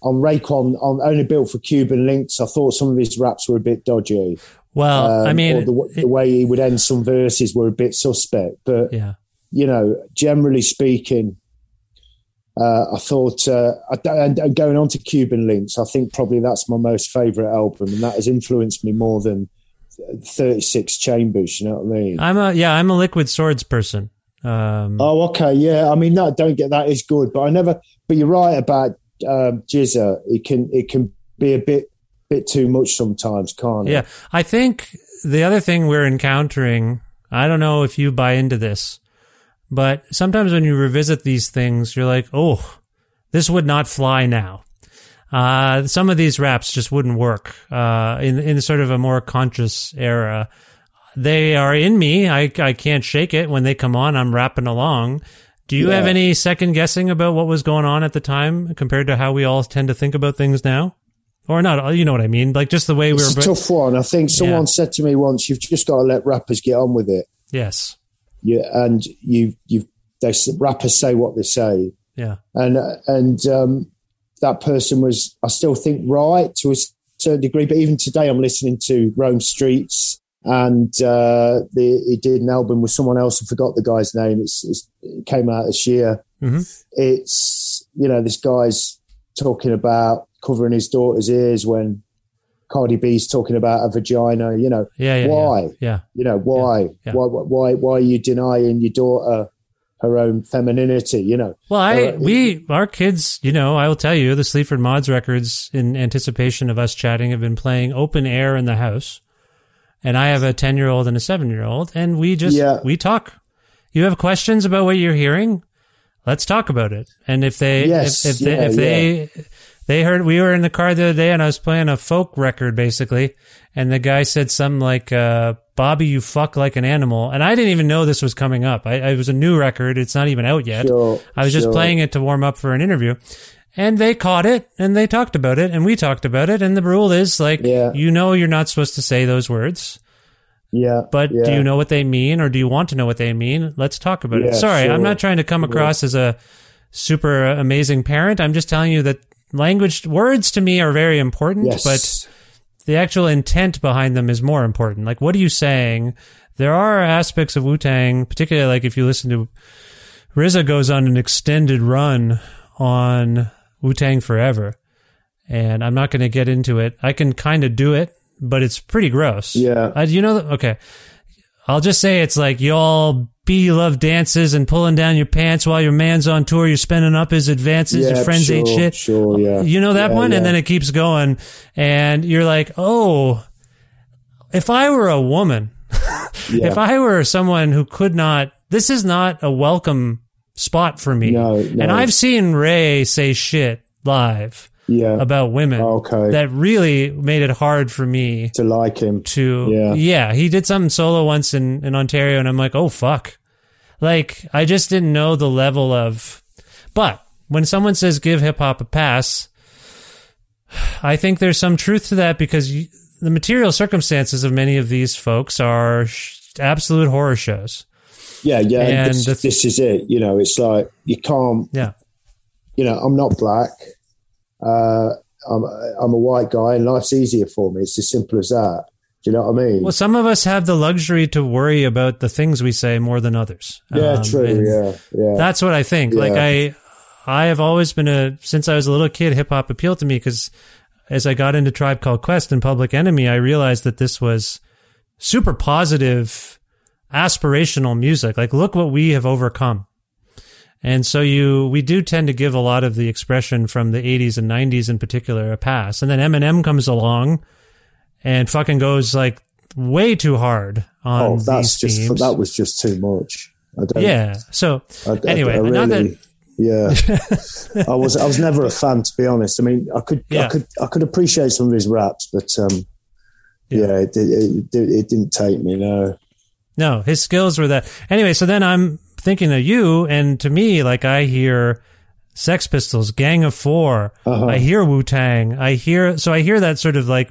on Raekwon, on only built for Cuban Linx. I thought some of his raps were a bit dodgy. Well, Um, I mean, the, it- the way he would end some verses were a bit suspect. But yeah. you know, generally speaking, uh, I thought, uh, and, going on to Cuban Linx, I think probably that's my most favourite album, and that has influenced me more than Thirty Six Chambers. You know what I mean? I'm a yeah, I'm a Liquid Swords person. Um, Oh, okay, yeah. I mean, no, don't get that is good, but I never. But you're right about um, GZA. It can it can be a bit bit too much sometimes, can't it? Yeah. I think the other thing we're encountering, I don't know if you buy into this, but sometimes when you revisit these things, you're like, oh, this would not fly now. Uh, some of these raps just wouldn't work uh, in in sort of a more conscious era. They are in me. I I can't shake it. When they come on, I'm rapping along. Do you have any second guessing about what was going on at the time compared to how we all tend to think about things now? Or not? You know what I mean? Like just the way we It's were. a tough one. I think someone Yeah. said to me once, "You've just got to let rappers get on with it." yes. Yeah, and you you they rappers say what they say, Yeah. and and um, that person was I still think right to a certain degree. But even today, I'm listening to Rome Streetz, and uh, the, he did an album with someone else. I forgot the guy's name. It's, it's it came out this year. Mhm. It's you know this guy's talking about covering his daughter's ears when Cardi B's talking about a vagina. You know Yeah. Yeah. why? Yeah. yeah. You know why? yeah. Why? Why? Why are you denying your daughter her own femininity? You know. Well, I Uh, we our kids, you know, I will tell you, the Sleaford Mods records, in anticipation of us chatting, have been playing open air in the house, and I have a ten year old and a seven year old, and we just Yeah. we talk. You have questions about what you're hearing? Let's talk about it. And if they Yes, if, if they if they they heard we were in the car the other day and I was playing a folk record basically, and the guy said something like, uh, "Bobby, you fuck like an animal," and I didn't even know this was coming up. I, it was a new record; it's not even out yet. Sure, I was just playing it to warm up for an interview. And they caught it and they talked about it and we talked about it. And the rule is like, Yeah. you know, you're not supposed to say those words, Yeah. but yeah. do you know what they mean or do you want to know what they mean? Let's talk about it. Sorry, sure. I'm not trying to come across as a super amazing parent. I'm just telling you that language, words to me are very important, Yes. but the actual intent behind them is more important. Like, what are you saying? There are aspects of Wu Tang, particularly like if you listen to RZA goes on an extended run on Wu Tang Forever, and I'm not going to get into it. I can kind of do it, but it's pretty gross. Yeah. Uh, you know, okay. I'll just say it's like y'all be love dances and pulling down your pants while your man's on tour. You're spending up his advances. Yeah, your friends sure, ain't shit. Sure. Yeah. You know that Yeah, one? yeah. And then it keeps going. And you're like, oh, if I were a woman, if I were someone who could not, this is not a welcome spot for me. No, no. And I've seen Ray say shit live yeah. about women oh, Okay. that really made it hard for me to like him. to Yeah. he did something solo once in, in Ontario and I'm like, oh fuck. Like I just didn't know the level of but when someone says give hip hop a pass, I think there's some truth to that because you, the material circumstances of many of these folks are sh- absolute horror shows. Yeah, yeah. And this, the- this is it. You know, it's like you can't. Yeah. You know, I'm not black. Uh, I'm I'm a white guy, and life's easier for me. It's as simple as that. Do you know what I mean? Well, some of us have the luxury to worry about the things we say more than others. yeah, Um, true. Yeah, yeah. That's what I think. Like I, I have always been a since I was a little kid. Hip hop appealed to me because as I got into Tribe Called Quest and Public Enemy, I realized that this was super positive, aspirational music. Like, look what we have overcome. And so you, we do tend to give a lot of the expression from the 80s and 90s in particular a pass. And then Eminem comes along and fucking goes like way too hard on oh, that's these just themes. that was just too much. I don't. yeah. So I, I- anyway, I not that yeah, I was I was never a fan to be honest. I mean, I could Yeah. I could I could appreciate some of his raps, but um, Yeah. yeah, it, it, it, it didn't take me. No, No, his skills were that. Anyway, so then I'm thinking of you, and to me, like I hear Sex Pistols, Gang of 4 Uh-huh. I hear Wu Tang, I hear so I hear that sort of like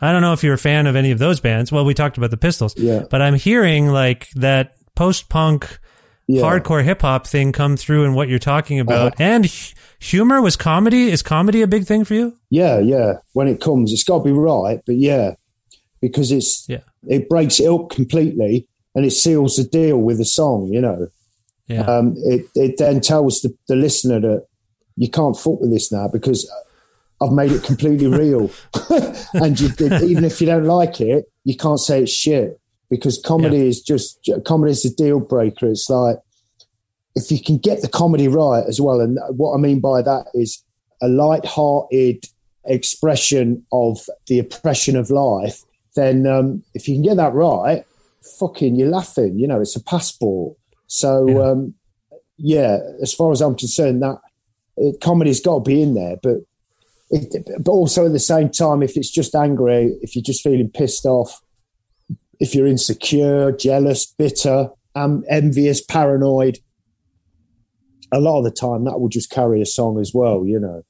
I don't know if you're a fan of any of those bands. Well, we talked about the Pistols, Yeah. but I'm hearing like that post punk. Yeah. Hardcore hip hop thing come through in what you're talking about, Uh-huh. and hu- humor was comedy. Is comedy a big thing for you? yeah, yeah. When it comes, it's got to be right, but yeah, because it's Yeah. it breaks it up completely and it seals the deal with the song. You know, Yeah, um, it it then tells the, the listener that you can't fuck with this now because I've made it completely real, and you, even if you don't like it, you can't say it's shit because comedy is just comedy is a deal breaker. It's like if you can get the comedy right as well, and what I mean by that is a light-hearted expression of the oppression of life. Then, um, if you can get that right, fucking, you're laughing. You know, it's a passport. So, Yeah. um, yeah, as far as I'm concerned, that it, comedy's got to be in there, but it, but also at the same time, if it's just angry, if you're just feeling pissed off, if you're insecure, jealous, bitter, um, envious, paranoid, a lot of the time that will just carry a song as well, you know.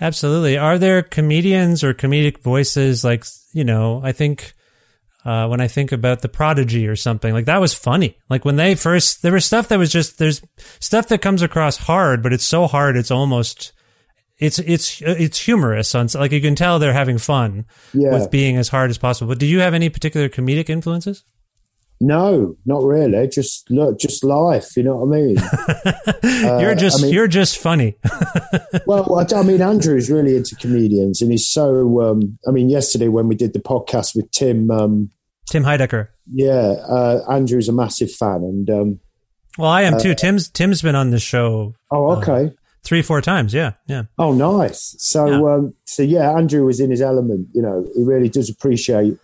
Absolutely. Are there comedians or comedic voices like, you know, I think uh, when I think about the Prodigy or something, like that was funny. Like when they first, there was stuff that was just, there's stuff that comes across hard, but it's so hard, it's almost, it's, it's, it's humorous on, like you can tell they're having fun Yeah. with being as hard as possible. But do you have any particular comedic influences? No, not really. Just look, just life. You know what I mean? you're just, Uh, I mean- you're just funny. well, I, I mean, Andrew's really into comedians, and he's so. Um, I mean, yesterday when we did the podcast with Tim, um, Tim Heidecker. yeah, uh, Andrew's a massive fan, and um, Well, I am too. Tim's, Tim's been on the show oh, okay. three, four times. Yeah. Yeah. Oh, nice. So, Yeah. um, so yeah, Andrew was in his element. You know, he really does appreciate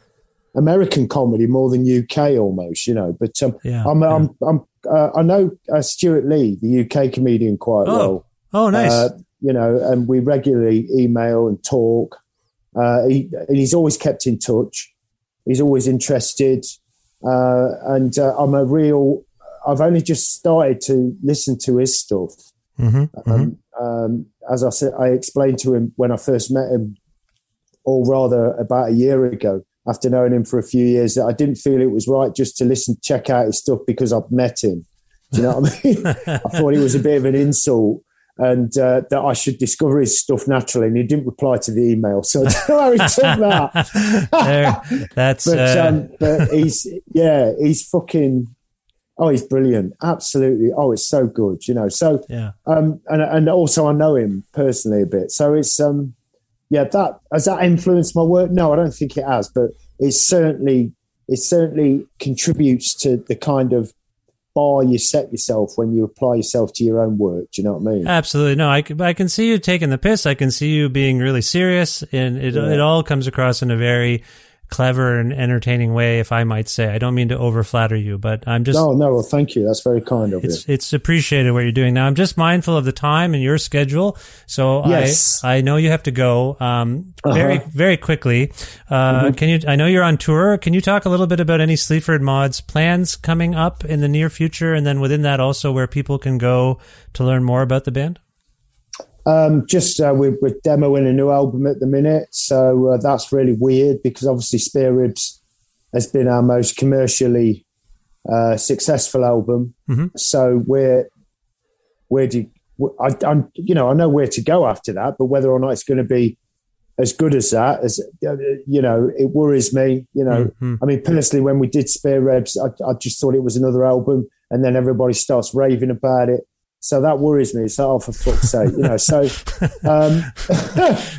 American comedy more than UK almost. You know, but um, Yeah, I'm, yeah. I'm, I'm, uh, I know uh, Stewart Lee, the UK comedian, quite Oh, well. oh, nice. Uh, you know, and we regularly email and talk. Uh, he, and he's always kept in touch. He's always interested, uh, and uh, I'm a real. I've only just started to listen to his stuff. hmm Um, um, as I said, I explained to him when I first met him, or rather about a year ago, after knowing him for a few years, that I didn't feel it was right just to listen, check out his stuff because I've met him. Do you know what I mean? I thought it was a bit of an insult. And uh, that I should discover his stuff naturally, and he didn't reply to the email. So I don't know how he took that. there, that's but uh, um, but he's yeah, he's fucking oh, he's brilliant, absolutely. Oh, it's so good, you know. So yeah. um, and and also I know him personally a bit. So it's um, yeah, that has that influenced my work? No, I don't think it has, but it certainly it certainly contributes to the kind of bar you set yourself when you apply yourself to your own work. Do you know what I mean? Absolutely. No, I can see you taking the piss. I can see you being really serious and it, Yeah. it all comes across in a very clever and entertaining way, if I might say. I don't mean to overflatter you, but I'm just, no, no, well, thank you. That's very kind of you. it's, it's appreciated what you're doing. Now I'm just mindful of the time and your schedule. So Yes. I, I know you have to go, um, very, Uh-huh. very quickly. Uh, Mm-hmm. can you, I know you're on tour. Can you talk a little bit about any Sleaford Mods plans coming up in the near future? And then within that also where people can go to learn more about the band? Um, just uh, we're, we're demoing a new album at the minute, so uh, that's really weird because obviously Spare Ribs has been our most commercially uh, successful album. Mm-hmm. So where where do you, I, I'm you know I know where to go after that, but whether or not it's going to be as good as that, as uh, you know, it worries me. You know, Mhm. I mean, personally, when we did Spare Ribs, I, I just thought it was another album, and then everybody starts raving about it. So that worries me. So, oh, for fuck's sake, you know. So, um,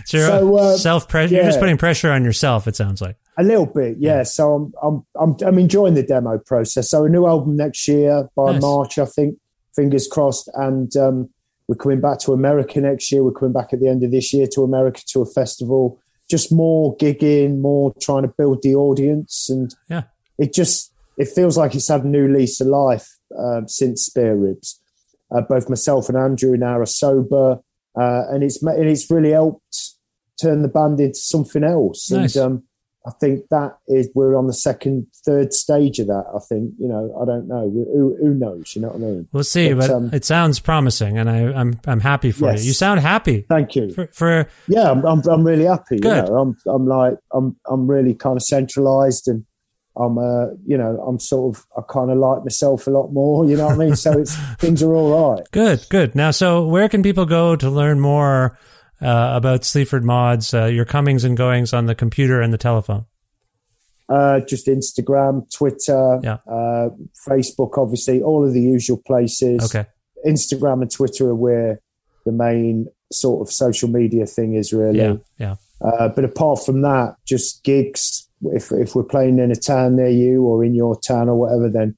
So, uh, self pressure. You're just putting pressure on yourself. It sounds like. a little bit, yeah. So I'm, I'm, I'm, I'm enjoying the demo process. So a new album next year by Nice. March, I think. Fingers crossed. And um, we're coming back to America next year. We're coming back at the end of this year to America to a festival. Just more gigging, more trying to build the audience, and Yeah. it just it feels like it's had a new lease of life uh, since Spare Ribs. Uh, both myself and Andrew now are sober, uh, and it's and it's really helped turn the band into something else. Nice. And um, I think that is we're on the second, third stage of that. I think you know I don't know who, who knows. You know what I mean? We'll see, but, But, um, it sounds promising, and I, I'm I'm happy for Yes. you. You sound happy Thank you. for, for Yeah, I'm I'm, I'm really happy. Good. You know, I'm I'm like I'm I'm really kind of centralized and. I'm, uh, you know, I'm sort of, I kind of like myself a lot more. You know what I mean? So it's things are all right. good, good. Now, so where can people go to learn more uh, about Sleaford Mods, uh, your comings and goings on the computer and the telephone? Uh, just Instagram, Twitter, Yeah. uh, Facebook, obviously, all of the usual places. Okay, Instagram and Twitter are where the main sort of social media thing is really. yeah, yeah. Uh, but apart from that, just gigs. If if we're playing in a town near you or in your town or whatever, then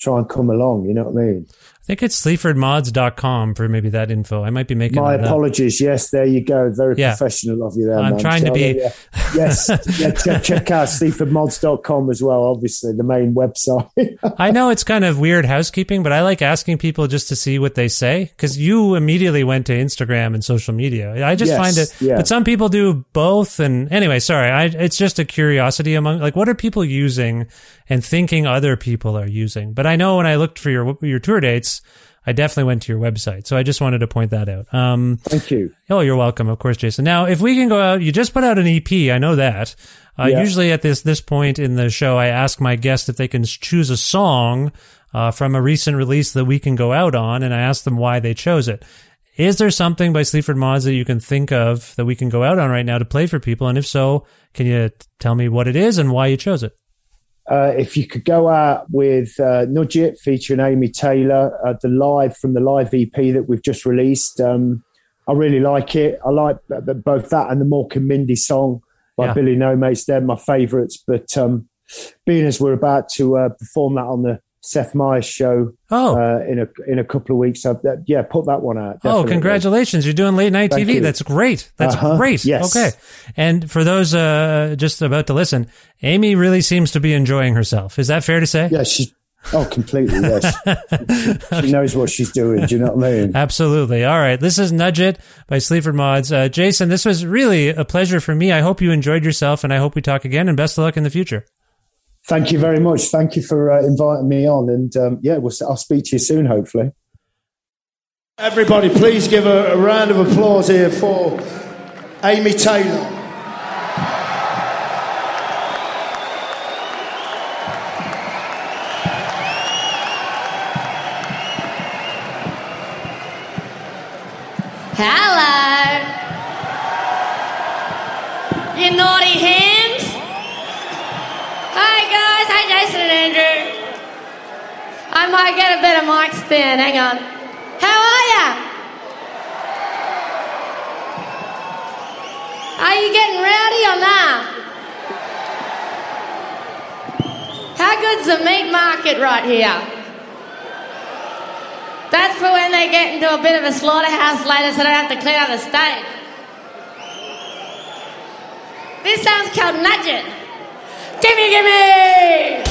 try and come along. You know what I mean? I think it's sleafordmods.com for maybe that info. I might be making My that up. apologies. Yes, there you go. Very Yeah. professional of you there. I'm man. trying to be- yeah. Yes. yeah, check, check out sleafordmods.com as well, obviously, the main website. I know it's kind of weird housekeeping, but I like asking people just to see what they say because you immediately went to Instagram and social media. I just Yes, find it, yeah. but some people do both. And anyway, sorry, I, it's just a curiosity among like what are people using and thinking other people are using. But I know when I looked for your your tour dates, I definitely went to your website, so I just wanted to point that out. Um, Thank you. Oh, you're welcome, of course, Jason. Now, if we can go out, you just put out an EP. I know that. Uh, Yeah. Usually, at this this point in the show, I ask my guest if they can choose a song uh, from a recent release that we can go out on, and I ask them why they chose it. Is there something by Sleaford Mods that you can think of that we can go out on right now to play for people? And if so, can you tell me what it is and why you chose it? Uh, if you could go out with uh, Nudge It featuring Amy Taylor, uh, the live from the live EP that we've just released. Um, I really like it. I like both that and the Mork and Mindy song by Yeah. Billy No Mates. They're my favourites. But um, being as we're about to uh, perform that on the Seth Meyers show Oh, uh, in a in a couple of weeks, uh, that, yeah, put that one out. Oh, congratulations! You're doing late night Thank TV. you. That's great. That's Uh-huh. great. Yes. Okay. And for those uh, just about to listen, Amy really seems to be enjoying herself. Is that fair to say? Yeah, she's oh completely yes. she knows what she's doing. Do you know what I mean? Absolutely. All right. This is Nudge It by Sleaford Mods. Uh, Jason, this was really a pleasure for me. I hope you enjoyed yourself, and I hope we talk again. And best of luck in the future. Thank you very much. Thank you for uh, inviting me on, and um, yeah, we'll, I'll speak to you soon, hopefully. Everybody, please give a, a round of applause here for Amy Taylor. Hello. You naughty hams. Hi guys. Hi Jason and Andrew. I might get a of mic spin. Hang on. How are ya? Are you getting rowdy or not? How good's the meat market right here? That's for when they get into a bit of a slaughterhouse later so they don't have to clean out the stage. This sounds called Nudge It. Gimme, gimme!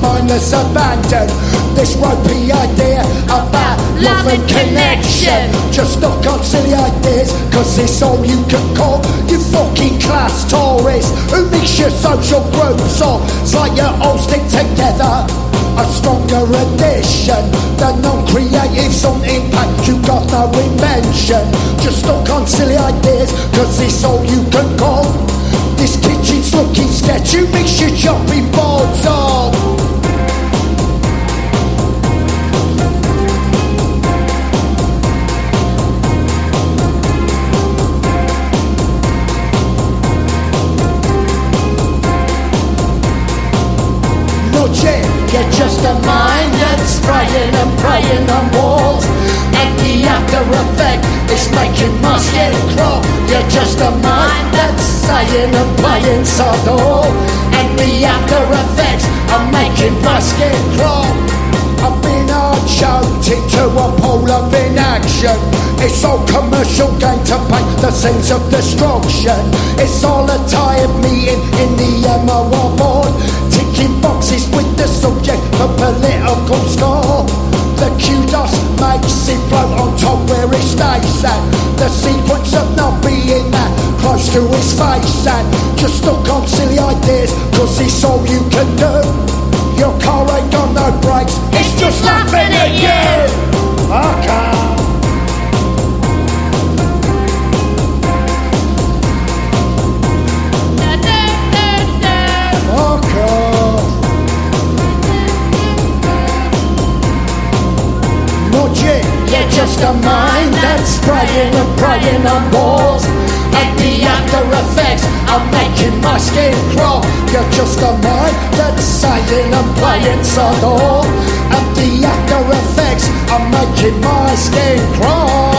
Mindless abandon. This ropey idea about love and connection. Just knock on silly ideas, cause it's all you can call. You fucking class tourists who mix your social groups or it's like you all stick together. A stronger addition. than non-creatives on impact, you got no invention. Just knock on silly ideas, cause it's all you can call. This kitchen's looking sketch, you mix your chopping boards on. logic. You're just a mind that's spraying and praying on walls. And the after effect is making my skin crawl. You're just a mind that's saying and playing subtle. And the after effects are making my skin crawl. I've been hard choked into a pool of inaction. It's all commercial gain to paint the scenes of destruction. It's all a tired meeting in the MOR board. Ticking boxes with the subject for political score. The kudos makes it float on top where it stays at. The sequence of to his face and just stuck on silly ideas, cause it's all you can do. Your car ain't got no brakes, it's just laughing at you. Okay. Okay. Logic, you're just a mind that's spraying and praying on walls. After effects are making my skin crawl. You're just a mind that's saying and playing subtle. And the after effects I'm making my skin crawl.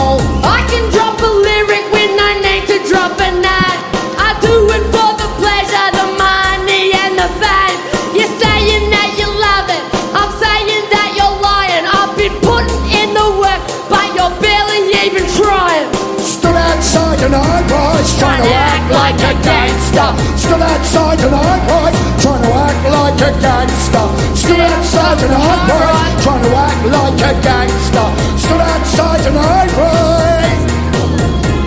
Trying to act like a gangster. Stood outside I rise, trying to act like a gangster. Stood outside I rise, trying to act like a gangster. Stood outside I rise.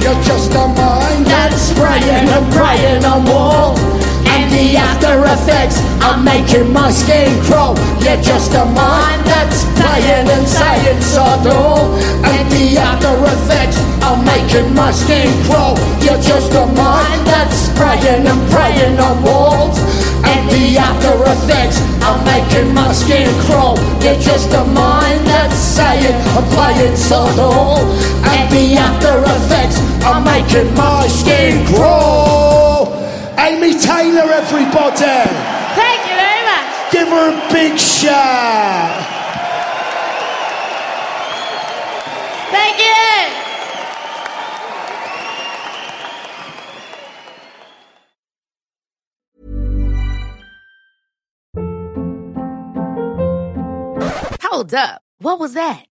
You're just a mind that's spraying and praying on walls. The after effects I'm making my skin crawl. You're just a mind that's playing and saying subtle. And the after effects I'm making my skin crawl. You're just a mind that's praying and praying on walls. And the after effects are making my skin crawl. You're just a mind that's saying and playing subtle. And the after effects are making my skin crawl. Amy Taylor, everybody. Thank you very much. Give her a big shout. Thank you. Hold up. What was that?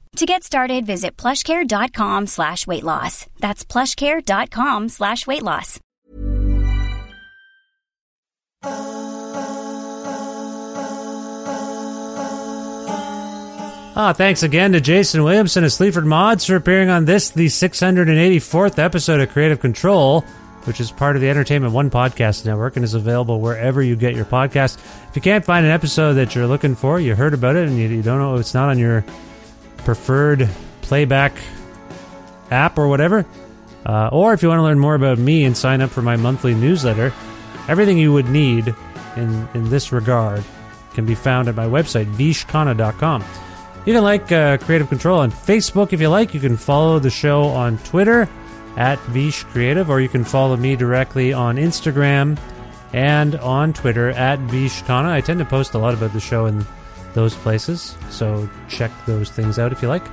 To get started, visit plushcare.com slash weight loss. That's plushcare.com slash weight loss. Ah, thanks again to Jason Williamson and Sleaford Mods for appearing on this, the 684th episode of Creative Control, which is part of the Entertainment One Podcast Network and is available wherever you get your podcast. If you can't find an episode that you're looking for, you heard about it and you, you don't know it's not on your preferred playback app or whatever, Uh, or if you want to learn more about me and sign up for my monthly newsletter, everything you would need in, in this regard can be found at my website, vishkhanna.com. You can like uh, Creative Control on Facebook if you like. You can follow the show on Twitter at Vish Creative, or you can follow me directly on Instagram and on Twitter at Vishkhanna. I tend to post a lot about the show in those places, so check those things out if you like.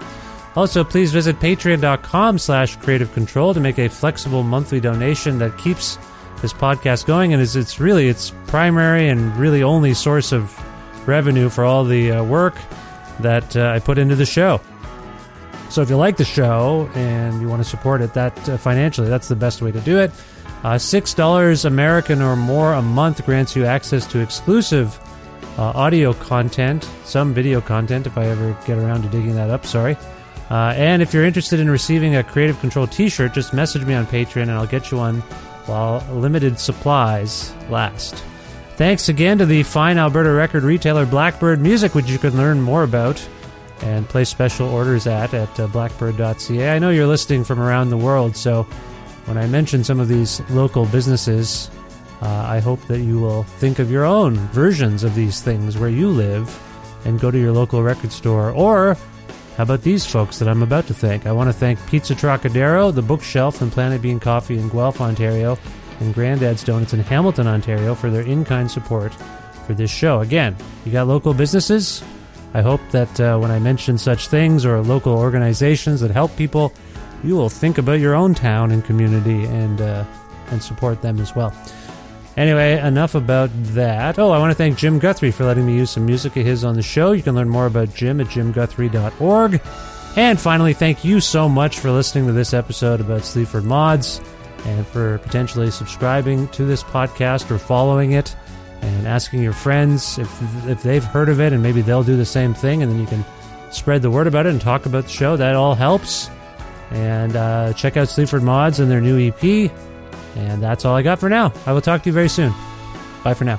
Also, please visit patreon.com slash creative control to make a flexible monthly donation that keeps this podcast going and is it's really its primary and really only source of revenue for all the uh, work that uh, I put into the show. So if you like the show and you want to support it that uh, financially, that's the best way to do it. Uh, Six dollars American or more a month grants you access to exclusive uh, audio content, some video content if I ever get around to digging that up. Sorry. Uh, and if you're interested in receiving a Creative Control T-shirt, just message me on Patreon and I'll get you one while limited supplies last. Thanks again to the fine Alberta record retailer Blackbird Music, which you can learn more about and place special orders at at uh, blackbird.ca. I know you're listening from around the world, so when I mention some of these local businesses, uh, I hope that you will think of your own versions of these things where you live and go to your local record store. Or how about these folks that I'm about to thank? I want to thank Pizza Trocadero, The Bookshelf, and Planet Bean Coffee in Guelph, Ontario, and Grandad's Donuts in Hamilton, Ontario for their in kind support for this show. Again, you got local businesses? I hope that uh, when I mention such things or local organizations that help people, you will think about your own town and community and uh, and support them as well. Anyway, enough about that. Oh, I want to thank Jim Guthrie for letting me use some music of his on the show. You can learn more about Jim at jimguthrie.org. And finally, thank you so much for listening to this episode about Sleaford Mods and for potentially subscribing to this podcast or following it and asking your friends if, if they've heard of it and maybe they'll do the same thing and then you can spread the word about it and talk about the show. That all helps. And uh, check out Sleaford Mods and their new EP. And that's all I got for now. I will talk to you very soon. Bye for now.